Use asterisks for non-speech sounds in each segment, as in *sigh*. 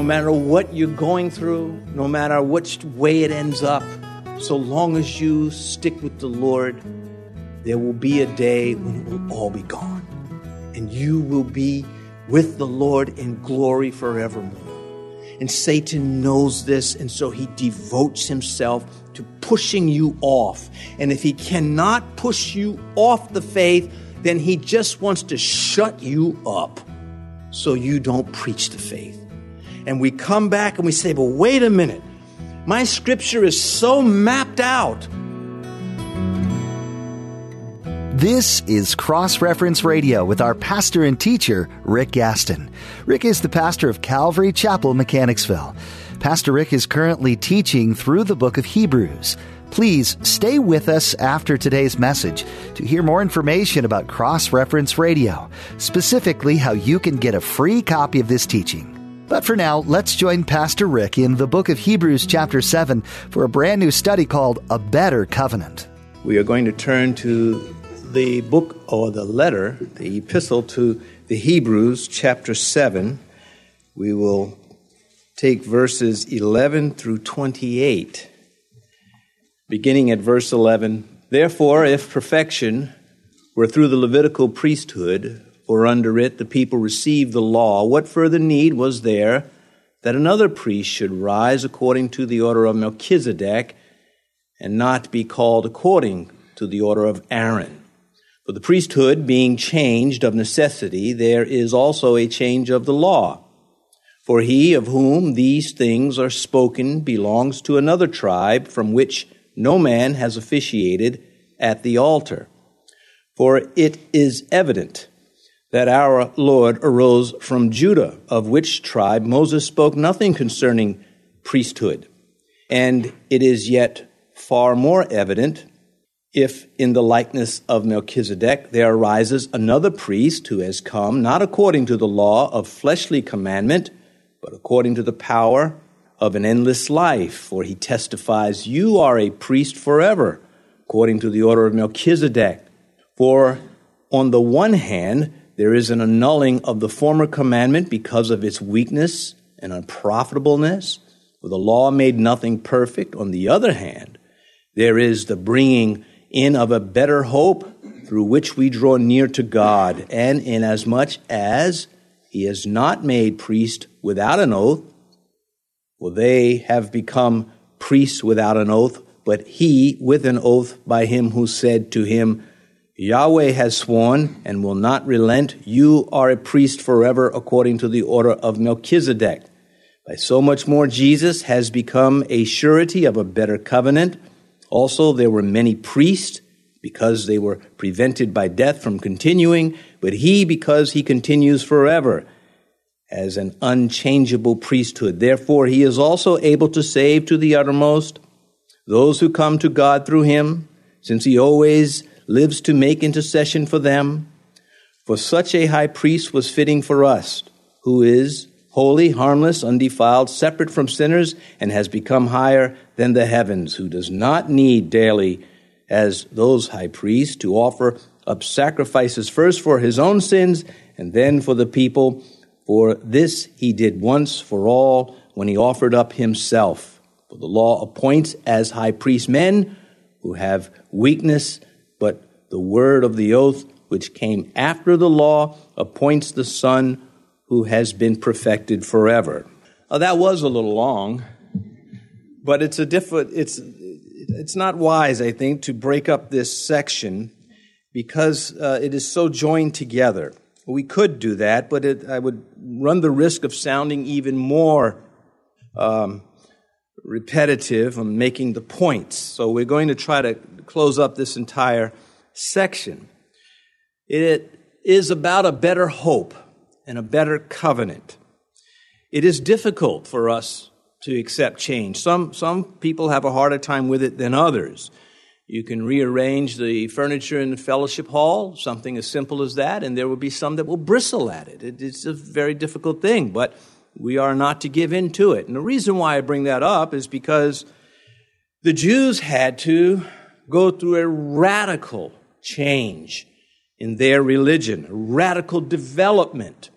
no matter what you're going through, no matter which way it ends up, so long as you stick with the Lord, there will be a day when it will all be gone. And you will be with the Lord in glory forevermore. And Satan knows this, and so he devotes himself to pushing you off. And if he cannot push you off the faith, then he just wants to shut you up so you don't preach the faith. And we come back and we say, but wait a minute. My scripture is so mapped out. This is Cross Reference Radio with our pastor and teacher, Rick Gaston. Rick is the pastor of Calvary Chapel, Mechanicsville. Pastor Rick is currently teaching through the book of Hebrews. Please stay with us after today's message to hear more information about Cross Reference Radio, specifically how you can get a free copy of this teaching. But for now, let's join Pastor Rick in the book of Hebrews, chapter 7, for a brand new study called A Better Covenant. We are going to turn to the book or the letter, the epistle to the Hebrews, chapter 7. We will take verses 11 through 28 beginning at verse 11. Therefore, if perfection were through the Levitical priesthood, or under it the people received the law, what further need was there that another priest should rise according to the order of Melchizedek and not be called according to the order of Aaron? For the priesthood being changed of necessity, there is also a change of the law. For he of whom these things are spoken belongs to another tribe from which no man has officiated at the altar. For it is evident that our Lord arose from Judah, of which tribe Moses spoke nothing concerning priesthood. And it is yet far more evident if, in the likeness of Melchizedek, there arises another priest who has come not according to the law of fleshly commandment, but according to the power of an endless life, for he testifies, You are a priest forever, according to the order of Melchizedek. For on the one hand, there is an annulling of the former commandment because of its weakness and unprofitableness, for the law made nothing perfect. On the other hand, there is the bringing in of a better hope through which we draw near to God, and inasmuch as he is not made priest without an oath, well, they have become priests without an oath, but he with an oath by him who said to him, Yahweh has sworn and will not relent. You are a priest forever according to the order of Melchizedek. By so much more, Jesus has become a surety of a better covenant. Also, there were many priests because they were prevented by death from continuing, but he because he continues forever as an unchangeable priesthood. Therefore, he is also able to save to the uttermost those who come to God through him, since he always lives to make intercession for them. For such a high priest was fitting for us, who is holy, harmless, undefiled, separate from sinners, and has become higher than the heavens, who does not need daily, as those high priests, to offer up sacrifices first for his own sins and then for the people for this he did once for all when he offered up himself. For the law appoints as high priest men who have weakness, but the word of the oath, which came after the law, appoints the Son who has been perfected forever. That was a little long, but it's a different, it's, it's not wise, I think, to break up this section because uh, it is so joined together. We could do that, but it, I would run the risk of sounding even more um, repetitive on making the points. So we're going to try to close up this entire section. It is about a better hope and a better covenant. It is difficult for us to accept change. Some, some people have a harder time with it than others. You can rearrange the furniture in the fellowship hall, something as simple as that, and there will be some that will bristle at it. It's a very difficult thing, but we are not to give in to it. And the reason why I bring that up is because the Jews had to go through a radical change in their religion, a radical development.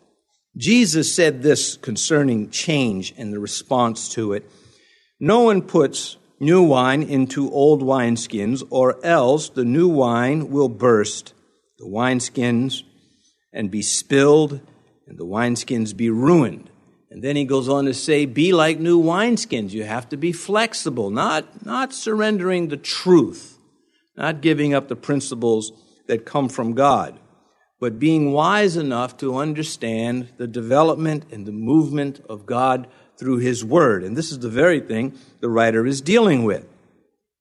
Jesus said this concerning change and the response to it No one puts new wine into old wineskins, or else the new wine will burst the wineskins and be spilled, and the wineskins be ruined. And then he goes on to say, Be like new wineskins. You have to be flexible, not, not surrendering the truth, not giving up the principles that come from God but being wise enough to understand the development and the movement of God through His Word. And this is the very thing the writer is dealing with.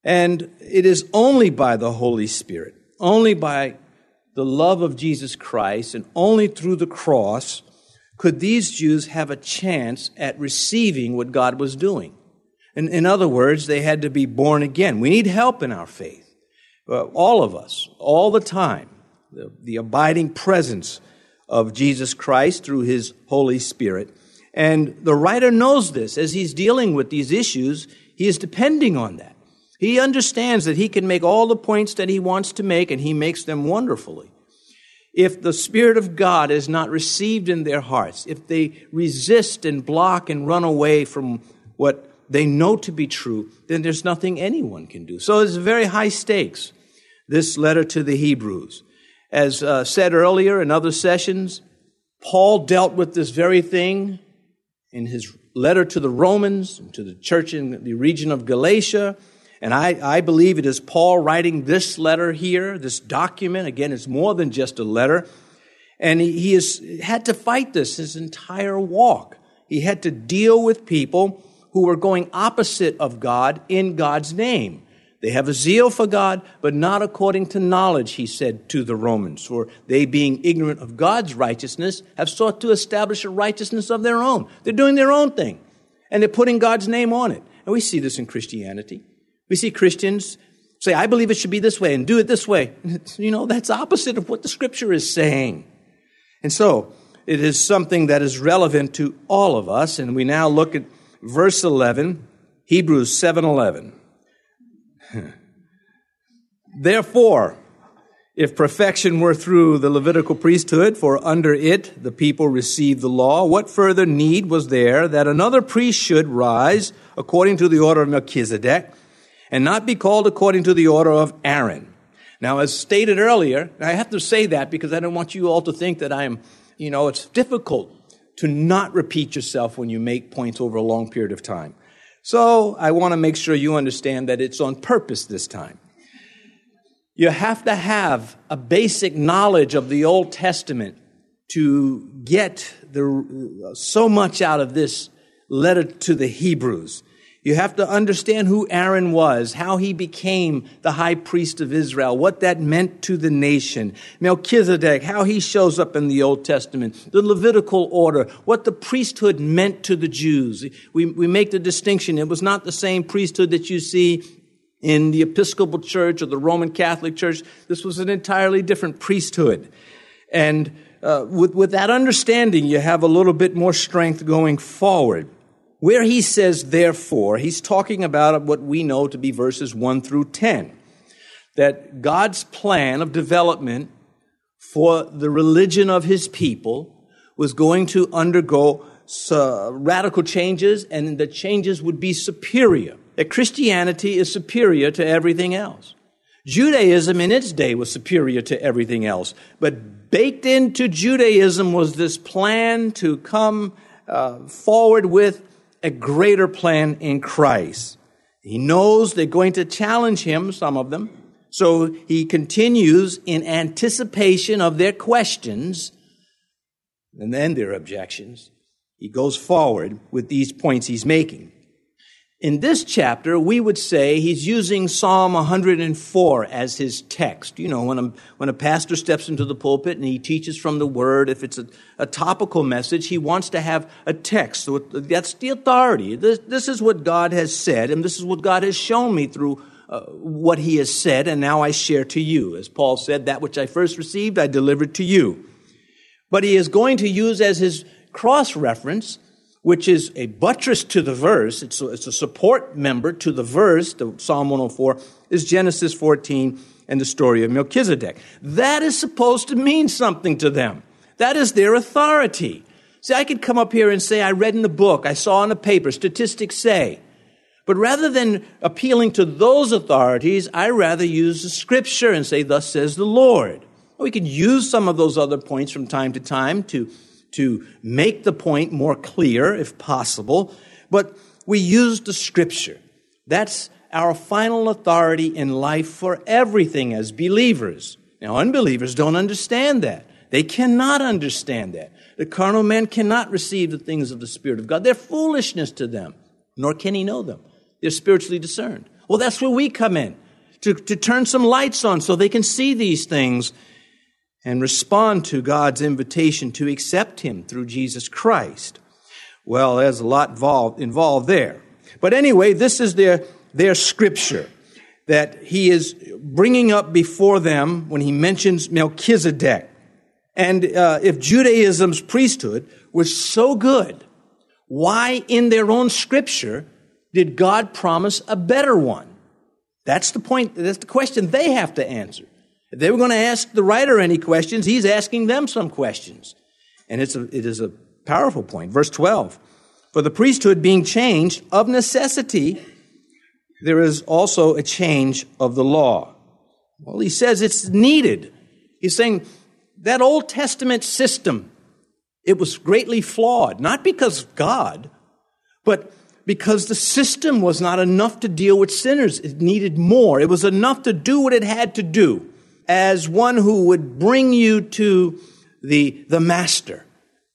And it is only by the Holy Spirit, only by the love of Jesus Christ, and only through the cross could these Jews have a chance at receiving what God was doing. In, in other words, they had to be born again. We need help in our faith. Uh, all of us, all the time the, the abiding presence of Jesus Christ through his Holy Spirit. And the writer knows this. As he's dealing with these issues, he is depending on that. He understands that he can make all the points that he wants to make, and he makes them wonderfully. If the Spirit of God is not received in their hearts, if they resist and block and run away from what they know to be true, then there's nothing anyone can do. So it's very high stakes, this letter to the Hebrews. As uh, said earlier in other sessions, Paul dealt with this very thing in his letter to the Romans, to the church in the region of Galatia. And I, I believe it is Paul writing this letter here, this document. Again, it's more than just a letter. And he, he has had to fight this his entire walk. He had to deal with people who were going opposite of God in God's name. They have a zeal for God, but not according to knowledge, he said to the Romans. For they, being ignorant of God's righteousness, have sought to establish a righteousness of their own. They're doing their own thing, and they're putting God's name on it. And we see this in Christianity. We see Christians say, I believe it should be this way and do it this way. you know, that's opposite of what the scripture is saying. And so, it is something that is relevant to all of us. And we now look at verse 11, Hebrews 7 11. *laughs* Therefore, if perfection were through the Levitical priesthood, for under it the people received the law, what further need was there that another priest should rise according to the order of Melchizedek and not be called according to the order of Aaron? Now, as stated earlier, I have to say that because I don't want you all to think that I am, you know, it's difficult to not repeat yourself when you make points over a long period of time. So I want to make sure you understand that it's on purpose this time. You have to have a basic knowledge of the Old Testament to get the, so much out of this letter to the Hebrews. You have to understand who Aaron was, how he became the high priest of Israel, what that meant to the nation. Melchizedek, how he shows up in the Old Testament, the Levitical order, what the priesthood meant to the Jews. We, we make the distinction. It was not the same priesthood that you see in the Episcopal Church or the Roman Catholic Church. This was an entirely different priesthood. And uh, with, with that understanding, you have a little bit more strength going forward. Where he says, therefore, he's talking about what we know to be verses 1 through 10. That God's plan of development for the religion of his people was going to undergo uh, radical changes, and the changes would be superior. That Christianity is superior to everything else. Judaism in its day was superior to everything else. But baked into Judaism was this plan to come uh, forward with a greater plan in Christ. He knows they're going to challenge him, some of them. So he continues in anticipation of their questions and then their objections. He goes forward with these points he's making. In this chapter, we would say he's using Psalm 104 as his text. You know, when a, when a pastor steps into the pulpit and he teaches from the word, if it's a, a topical message, he wants to have a text. So that's the authority. This, this is what God has said, and this is what God has shown me through uh, what he has said, and now I share to you. As Paul said, that which I first received, I delivered to you. But he is going to use as his cross reference which is a buttress to the verse, it's a, it's a support member to the verse, the Psalm 104, is Genesis 14 and the story of Melchizedek. That is supposed to mean something to them. That is their authority. See, I could come up here and say, I read in the book, I saw in the paper, statistics say. But rather than appealing to those authorities, I rather use the scripture and say, Thus says the Lord. We could use some of those other points from time to time to, to make the point more clear, if possible, but we use the scripture. That's our final authority in life for everything as believers. Now, unbelievers don't understand that. They cannot understand that. The carnal man cannot receive the things of the Spirit of God. They're foolishness to them, nor can he know them. They're spiritually discerned. Well, that's where we come in to, to turn some lights on so they can see these things and respond to God's invitation to accept Him through Jesus Christ. Well, there's a lot involved, involved there. But anyway, this is their, their scripture that he is bringing up before them when he mentions Melchizedek. And uh, if Judaism's priesthood was so good, why in their own scripture did God promise a better one? That's the point, that's the question they have to answer. If they were going to ask the writer any questions, he's asking them some questions. And it's a, it is a powerful point. Verse 12. For the priesthood being changed of necessity, there is also a change of the law. Well, he says it's needed. He's saying that Old Testament system, it was greatly flawed, not because of God, but because the system was not enough to deal with sinners. It needed more. It was enough to do what it had to do as one who would bring you to the, the master.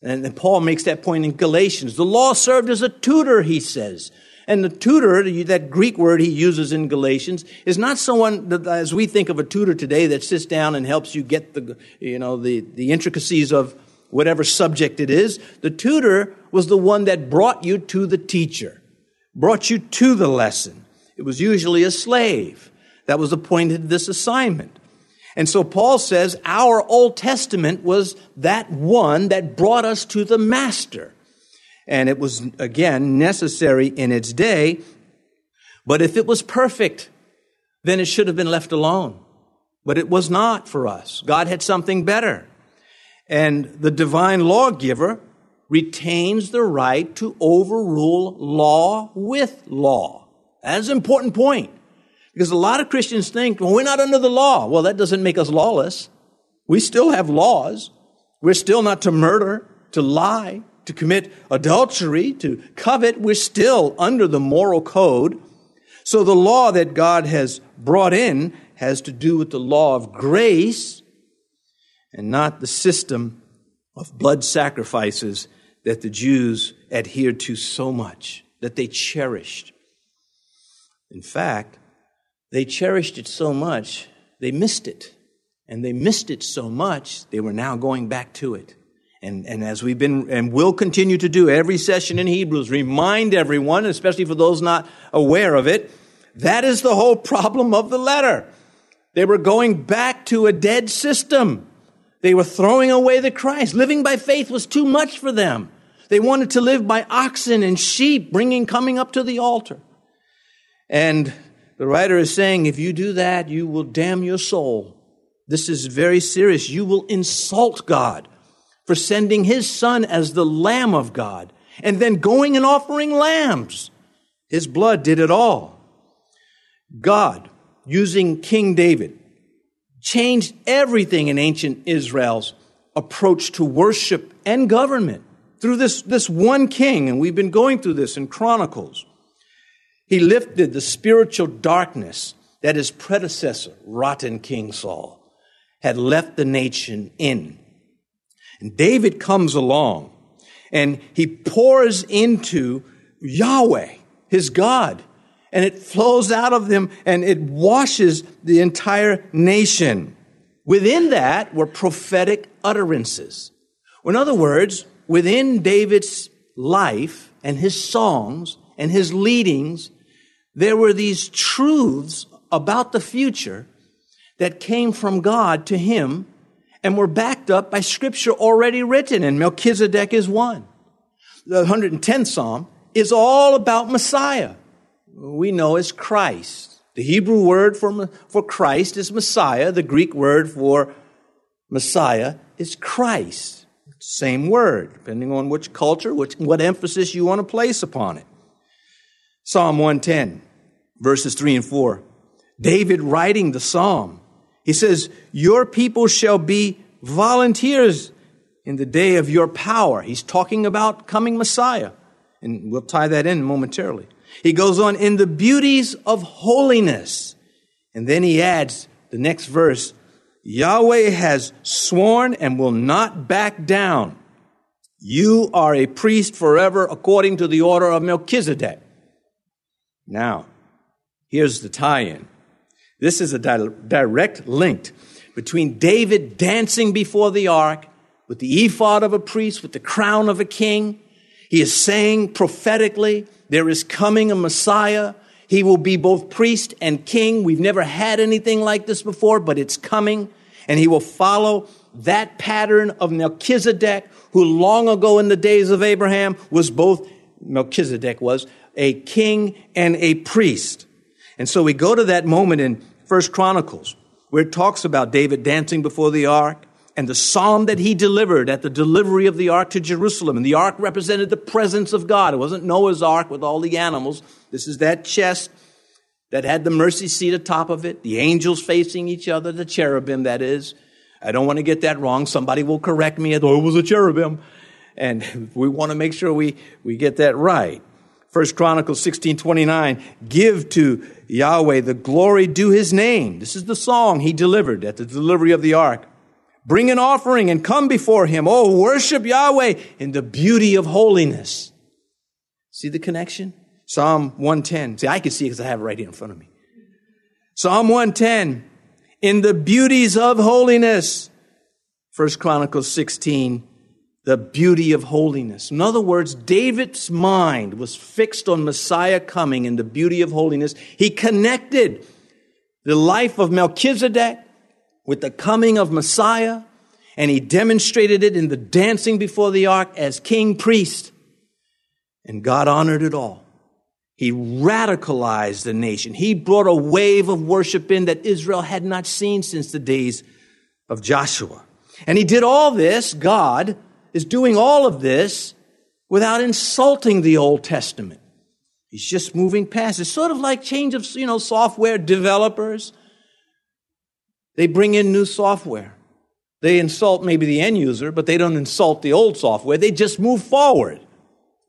And Paul makes that point in Galatians. The law served as a tutor, he says. And the tutor, that Greek word he uses in Galatians, is not someone that, as we think of a tutor today that sits down and helps you get the, you know, the, the intricacies of whatever subject it is. The tutor was the one that brought you to the teacher, brought you to the lesson. It was usually a slave that was appointed this assignment. And so Paul says our Old Testament was that one that brought us to the Master. And it was, again, necessary in its day. But if it was perfect, then it should have been left alone. But it was not for us. God had something better. And the divine lawgiver retains the right to overrule law with law. That's an important point. Because a lot of Christians think, well, we're not under the law. Well, that doesn't make us lawless. We still have laws. We're still not to murder, to lie, to commit adultery, to covet. We're still under the moral code. So the law that God has brought in has to do with the law of grace and not the system of blood sacrifices that the Jews adhered to so much, that they cherished. In fact, they cherished it so much, they missed it. And they missed it so much, they were now going back to it. And, and as we've been and will continue to do every session in Hebrews, remind everyone, especially for those not aware of it, that is the whole problem of the letter. They were going back to a dead system. They were throwing away the Christ. Living by faith was too much for them. They wanted to live by oxen and sheep, bringing, coming up to the altar. And the writer is saying, if you do that, you will damn your soul. This is very serious. You will insult God for sending his son as the Lamb of God and then going and offering lambs. His blood did it all. God, using King David, changed everything in ancient Israel's approach to worship and government through this, this one king, and we've been going through this in Chronicles. He lifted the spiritual darkness that his predecessor, rotten King Saul, had left the nation in. And David comes along and he pours into Yahweh, his God, and it flows out of them and it washes the entire nation. Within that were prophetic utterances. In other words, within David's life and his songs and his leadings, there were these truths about the future that came from God to him and were backed up by scripture already written, and Melchizedek is one. The 110th Psalm is all about Messiah. We know as Christ. The Hebrew word for, for Christ is Messiah. The Greek word for Messiah is Christ. Same word, depending on which culture, which, what emphasis you want to place upon it. Psalm 110, verses 3 and 4. David writing the psalm, he says, Your people shall be volunteers in the day of your power. He's talking about coming Messiah. And we'll tie that in momentarily. He goes on, in the beauties of holiness. And then he adds the next verse Yahweh has sworn and will not back down. You are a priest forever according to the order of Melchizedek. Now, here's the tie in. This is a di- direct link between David dancing before the ark with the ephod of a priest, with the crown of a king. He is saying prophetically, there is coming a Messiah. He will be both priest and king. We've never had anything like this before, but it's coming. And he will follow that pattern of Melchizedek, who long ago in the days of Abraham was both, Melchizedek was, a king and a priest. And so we go to that moment in First Chronicles where it talks about David dancing before the ark and the psalm that he delivered at the delivery of the ark to Jerusalem. And the ark represented the presence of God. It wasn't Noah's ark with all the animals. This is that chest that had the mercy seat atop of it, the angels facing each other, the cherubim, that is. I don't want to get that wrong. Somebody will correct me. Oh, it was a cherubim. And *laughs* we want to make sure we, we get that right. First Chronicles 16, 29, give to Yahweh the glory due his name. This is the song he delivered at the delivery of the ark. Bring an offering and come before him. Oh, worship Yahweh in the beauty of holiness. See the connection? Psalm 110. See, I can see it because I have it right here in front of me. Psalm 110. In the beauties of holiness. First Chronicles 16 the beauty of holiness. In other words, David's mind was fixed on Messiah coming and the beauty of holiness. He connected the life of Melchizedek with the coming of Messiah, and he demonstrated it in the dancing before the ark as king priest. And God honored it all. He radicalized the nation. He brought a wave of worship in that Israel had not seen since the days of Joshua. And he did all this, God, is doing all of this without insulting the Old Testament. He's just moving past. It's sort of like change of, you know, software developers. They bring in new software. They insult maybe the end user, but they don't insult the old software. They just move forward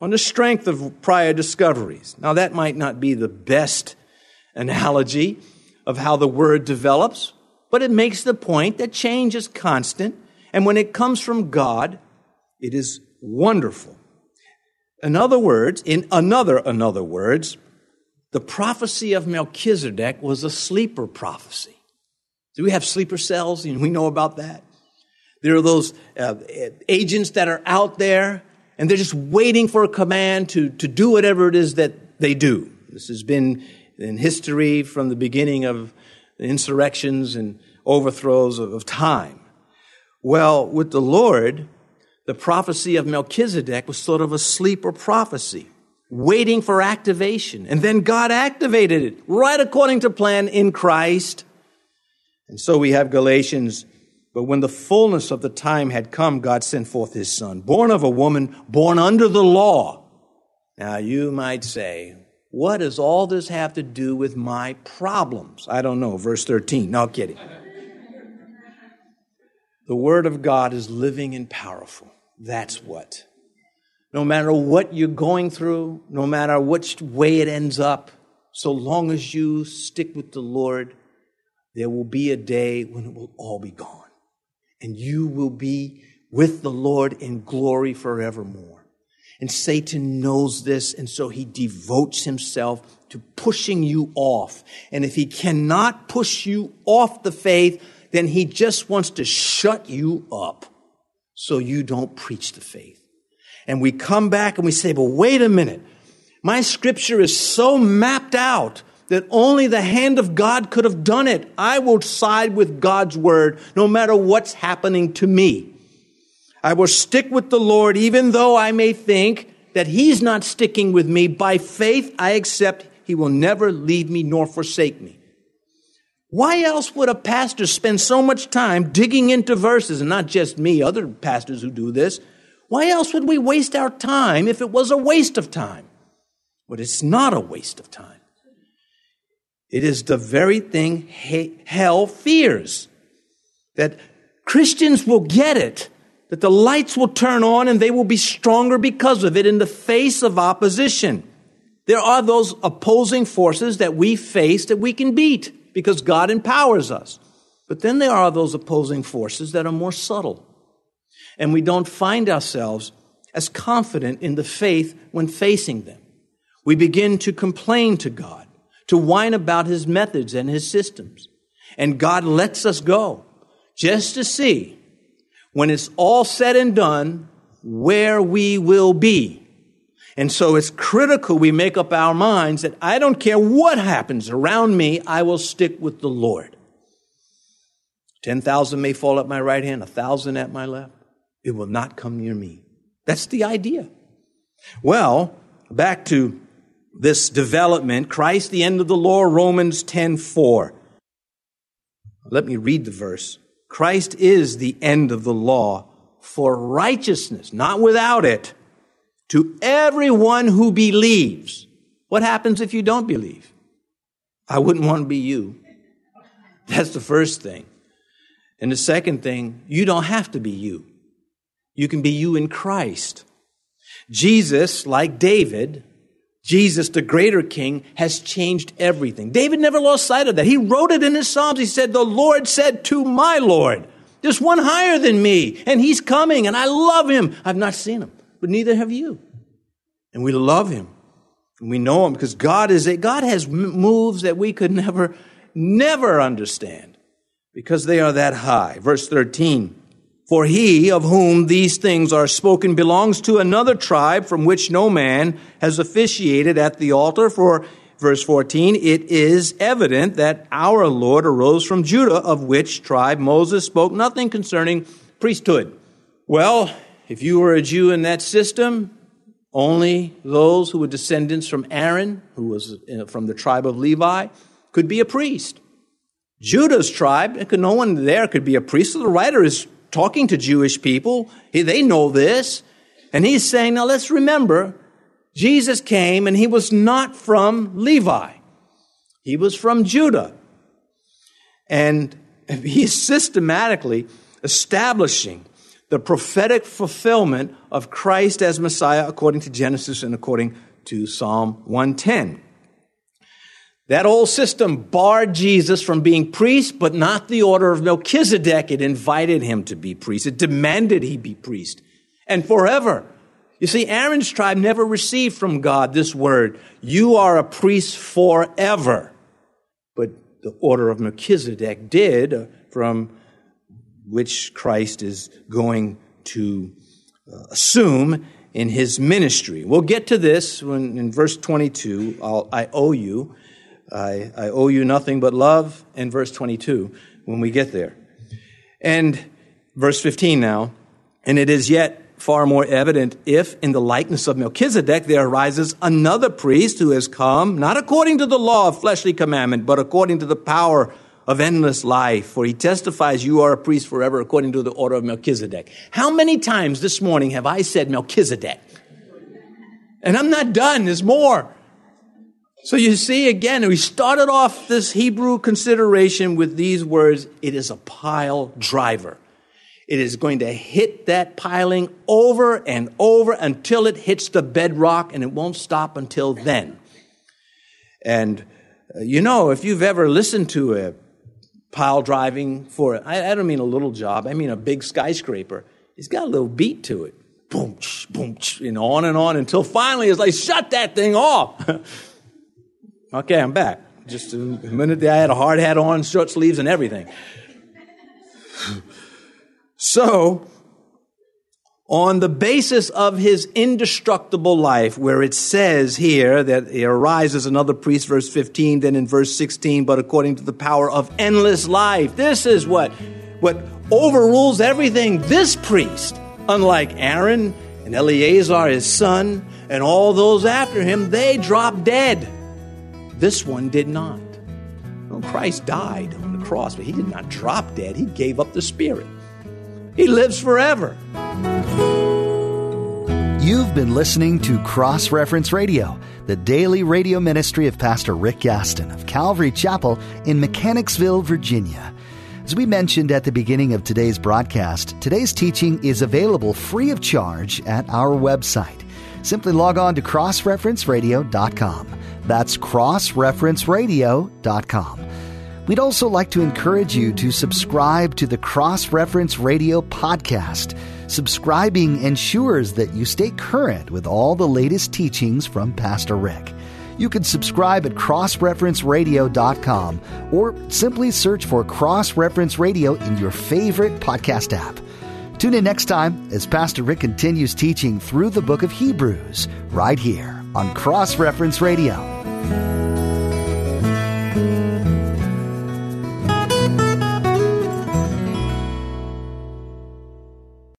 on the strength of prior discoveries. Now, that might not be the best analogy of how the word develops, but it makes the point that change is constant. And when it comes from God, it is wonderful. In other words, in another, in other words, the prophecy of Melchizedek was a sleeper prophecy. Do we have sleeper cells? And we know about that. There are those uh, agents that are out there and they're just waiting for a command to, to do whatever it is that they do. This has been in history from the beginning of insurrections and overthrows of, of time. Well, with the Lord, the prophecy of Melchizedek was sort of a sleeper prophecy, waiting for activation. And then God activated it right according to plan in Christ. And so we have Galatians. But when the fullness of the time had come, God sent forth his son, born of a woman, born under the law. Now you might say, what does all this have to do with my problems? I don't know. Verse 13. No kidding. The word of God is living and powerful. That's what. No matter what you're going through, no matter which way it ends up, so long as you stick with the Lord, there will be a day when it will all be gone. And you will be with the Lord in glory forevermore. And Satan knows this, and so he devotes himself to pushing you off. And if he cannot push you off the faith, then he just wants to shut you up so you don't preach the faith. And we come back and we say, but wait a minute. My scripture is so mapped out that only the hand of God could have done it. I will side with God's word no matter what's happening to me. I will stick with the Lord even though I may think that He's not sticking with me. By faith, I accept He will never leave me nor forsake me. Why else would a pastor spend so much time digging into verses, and not just me, other pastors who do this? Why else would we waste our time if it was a waste of time? But it's not a waste of time. It is the very thing hell fears that Christians will get it, that the lights will turn on and they will be stronger because of it in the face of opposition. There are those opposing forces that we face that we can beat because God empowers us. But then there are those opposing forces that are more subtle. And we don't find ourselves as confident in the faith when facing them. We begin to complain to God, to whine about his methods and his systems. And God lets us go just to see when it's all said and done where we will be and so it's critical we make up our minds that I don't care what happens around me, I will stick with the Lord. 10,000 may fall at my right hand, a thousand at my left. It will not come near me. That's the idea. Well, back to this development, Christ, the end of the law, Romans 10 4. Let me read the verse. Christ is the end of the law for righteousness, not without it to everyone who believes. What happens if you don't believe? I wouldn't want to be you. That's the first thing. And the second thing, you don't have to be you. You can be you in Christ. Jesus, like David, Jesus, the greater king, has changed everything. David never lost sight of that. He wrote it in his Psalms. He said, The Lord said to my Lord, There's one higher than me, and he's coming, and I love him. I've not seen him but neither have you. And we love him. And we know him because God is a, God has moves that we could *laughs* never, never understand because they are that high. Verse 13. For he of whom these things are spoken belongs to another tribe from which no man has officiated at the altar. For verse 14, it is evident that our Lord arose from Judah, of which tribe Moses spoke nothing concerning priesthood. Well, if you were a Jew in that system, only those who were descendants from Aaron, who was uh, from the tribe of Levi, could be a priest. Judah's tribe, no one there could be a priest. So the writer is talking to Jewish people. They know this. And he's saying, now let's remember, Jesus came and he was not from Levi. He was from Judah. And *laughs* he's systematically establishing the prophetic fulfillment of Christ as Messiah according to Genesis and according to Psalm 110. That old system barred Jesus from being priest, but not the order of Melchizedek. It invited him to be priest. It demanded he be priest. And forever. You see, Aaron's tribe never received from God this word, you are a priest forever. But the order of Melchizedek did uh, from which Christ is going to uh, assume in his ministry. We'll get to this when in verse 22, I'll, i owe you. I, I owe you nothing but love, in verse 22, when we get there. And verse 15 now, and it is yet far more evident if, in the likeness of Melchizedek, there arises another priest who has come, not according to the law of fleshly commandment, but according to the power of endless life, for he testifies you are a priest forever according to the order of Melchizedek. How many times this morning have I said Melchizedek? And I'm not done, there's more. So you see, again, we started off this Hebrew consideration with these words it is a pile driver. It is going to hit that piling over and over until it hits the bedrock, and it won't stop until then. And uh, you know, if you've ever listened to a pile driving for, I, I don't mean a little job, I mean a big skyscraper. It's got a little beat to it. Boom, boom, and on and on until finally it's like, shut that thing off. *laughs* okay, I'm back. Just a minute there, I had a hard hat on, short sleeves, and everything. *laughs* so, on the basis of his indestructible life, where it says here that he arises another priest, verse 15, then in verse 16, but according to the power of endless life. This is what, what overrules everything. This priest, unlike Aaron and Eleazar, his son, and all those after him, they dropped dead. This one did not. Well, Christ died on the cross, but he did not drop dead. He gave up the spirit. He lives forever. You've been listening to Cross Reference Radio, the daily radio ministry of Pastor Rick Gaston of Calvary Chapel in Mechanicsville, Virginia. As we mentioned at the beginning of today's broadcast, today's teaching is available free of charge at our website. Simply log on to crossreferenceradio.com. That's crossreferenceradio.com. We'd also like to encourage you to subscribe to the Cross Reference Radio podcast. Subscribing ensures that you stay current with all the latest teachings from Pastor Rick. You can subscribe at crossreferenceradio.com or simply search for Cross Reference Radio in your favorite podcast app. Tune in next time as Pastor Rick continues teaching through the book of Hebrews right here on Cross Reference Radio.